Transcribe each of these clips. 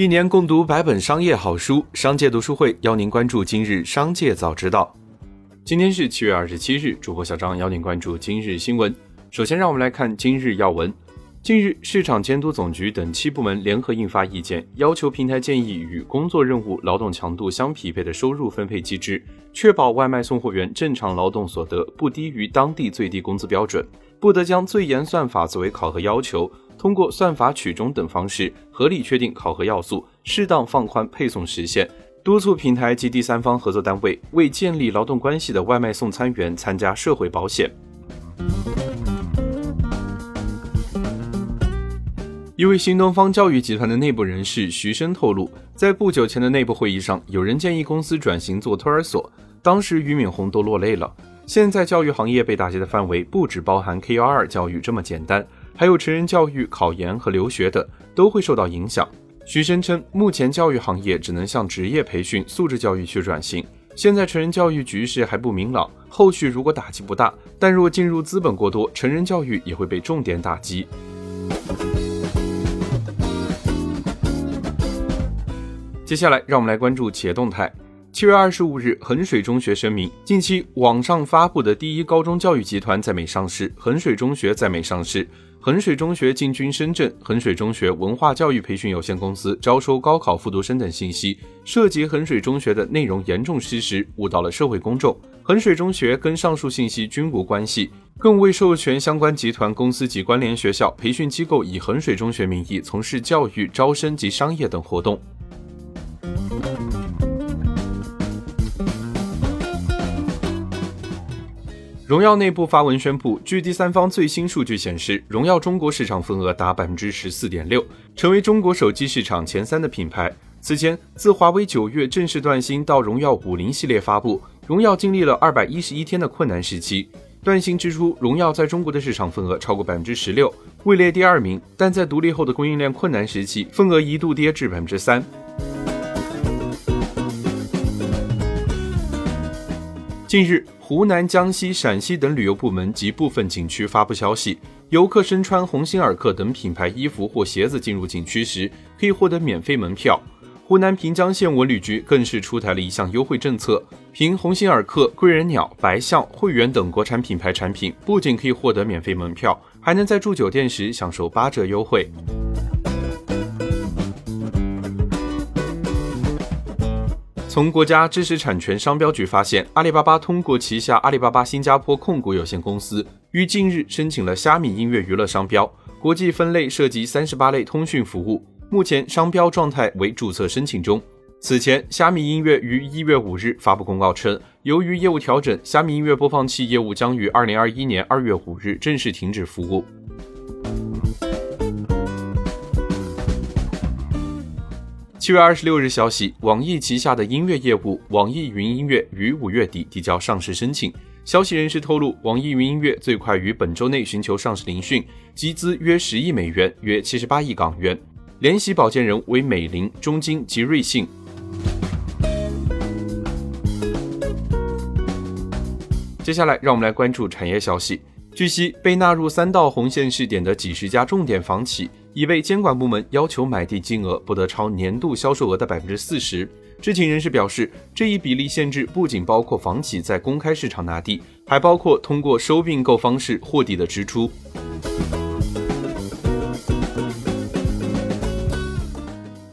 一年共读百本商业好书，商界读书会邀您关注今日商界早知道。今天是七月二十七日，主播小张邀您关注今日新闻。首先，让我们来看今日要闻。近日，市场监督总局等七部门联合印发意见，要求平台建议与工作任务、劳动强度相匹配的收入分配机制，确保外卖送货员正常劳动所得不低于当地最低工资标准，不得将最严算法作为考核要求，通过算法取中等方式合理确定考核要素，适当放宽配送时限，督促平台及第三方合作单位为建立劳动关系的外卖送餐员参加社会保险。一位新东方教育集团的内部人士徐生透露，在不久前的内部会议上，有人建议公司转型做托儿所，当时俞敏洪都落泪了。现在教育行业被打击的范围不只包含 K 幺二教育这么简单，还有成人教育、考研和留学等都会受到影响。徐生称，目前教育行业只能向职业培训、素质教育去转型。现在成人教育局势还不明朗，后续如果打击不大，但若进入资本过多，成人教育也会被重点打击。接下来，让我们来关注企业动态。七月二十五日，衡水中学声明，近期网上发布的第一高中教育集团在美上市，衡水中学在美上市。衡水中学进军深圳，衡水中学文化教育培训有限公司招收高考复读生等信息涉及衡水中学的内容严重失实，误导了社会公众。衡水中学跟上述信息均无关系，更未授权相关集团公司及关联学校、培训机构以衡水中学名义从事教育、招生及商业等活动。荣耀内部发文宣布，据第三方最新数据显示，荣耀中国市场份额达百分之十四点六，成为中国手机市场前三的品牌。此前，自华为九月正式断芯到荣耀五零系列发布，荣耀经历了二百一十一天的困难时期。断芯之初，荣耀在中国的市场份额超过百分之十六，位列第二名，但在独立后的供应链困难时期，份额一度跌至百分之三。近日，湖南、江西、陕西等旅游部门及部分景区发布消息，游客身穿鸿星尔克等品牌衣服或鞋子进入景区时，可以获得免费门票。湖南平江县文旅局更是出台了一项优惠政策，凭鸿星尔克、贵人鸟、白象、汇源等国产品牌产品，不仅可以获得免费门票，还能在住酒店时享受八折优惠。从国家知识产权商标局发现，阿里巴巴通过旗下阿里巴巴新加坡控股有限公司于近日申请了虾米音乐娱乐商标，国际分类涉及三十八类通讯服务，目前商标状态为注册申请中。此前，虾米音乐于一月五日发布公告称，由于业务调整，虾米音乐播放器业务将于二零二一年二月五日正式停止服务。七月二十六日，消息，网易旗下的音乐业务网易云音乐于五月底递交上市申请。消息人士透露，网易云音乐最快于本周内寻求上市聆讯，集资约十亿美元，约七十八亿港元。联席保荐人为美林、中金及瑞信。接下来，让我们来关注产业消息。据悉，被纳入三道红线试点的几十家重点房企。已被监管部门要求买地金额不得超年度销售额的百分之四十。知情人士表示，这一比例限制不仅包括房企在公开市场拿地，还包括通过收并购方式获地的支出。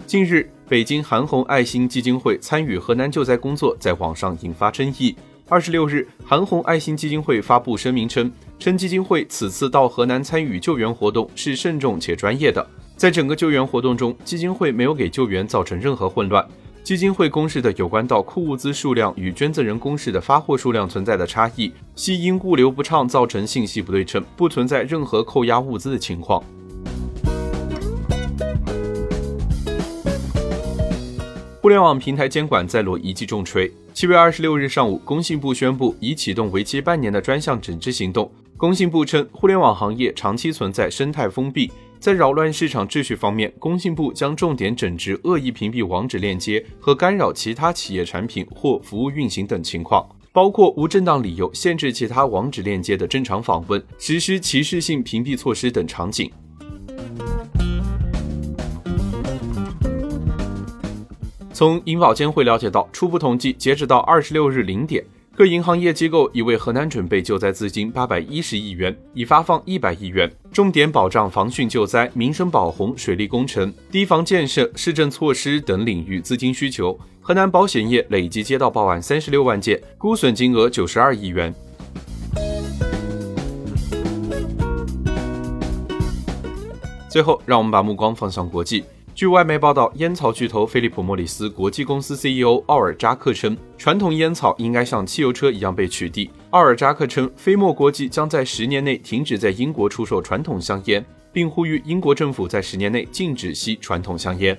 近日，北京韩红爱心基金会参与河南救灾工作，在网上引发争议。二十六日，韩红爱心基金会发布声明称。称基金会此次到河南参与救援活动是慎重且专业的，在整个救援活动中，基金会没有给救援造成任何混乱。基金会公示的有关到库物资数量与捐赠人公示的发货数量存在的差异，系因物流不畅造成信息不对称，不存在任何扣押物资的情况。互联网平台监管再落一记重锤。七月二十六日上午，工信部宣布已启动为期半年的专项整治行动。工信部称，互联网行业长期存在生态封闭，在扰乱市场秩序方面，工信部将重点整治恶意屏蔽网址链接和干扰其他企业产品或服务运行等情况，包括无正当理由限制其他网址链接的正常访问、实施歧视性屏蔽措施等场景。从银保监会了解到，初步统计，截止到二十六日零点。各银行业机构已为河南准备救灾资金八百一十亿元，已发放一百亿元，重点保障防汛救灾、民生保洪、水利工程、堤防建设、市政措施等领域资金需求。河南保险业累计接到报案三十六万件，估损金额九十二亿元。最后，让我们把目光放向国际。据外媒报道，烟草巨头菲利普莫里斯国际公司 CEO 奥尔扎克称，传统烟草应该像汽油车一样被取缔。奥尔扎克称，菲莫国际将在十年内停止在英国出售传统香烟，并呼吁英国政府在十年内禁止吸传统香烟。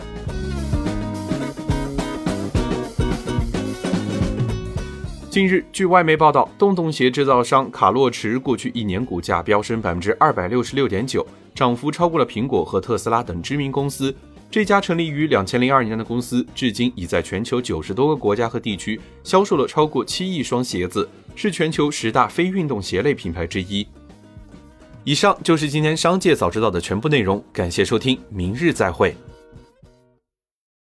近日，据外媒报道，洞洞鞋制造商卡洛驰过去一年股价飙升百分之二百六十六点九，涨幅超过了苹果和特斯拉等知名公司。这家成立于两千零二年的公司，至今已在全球九十多个国家和地区销售了超过七亿双鞋子，是全球十大非运动鞋类品牌之一。以上就是今天商界早知道的全部内容，感谢收听，明日再会。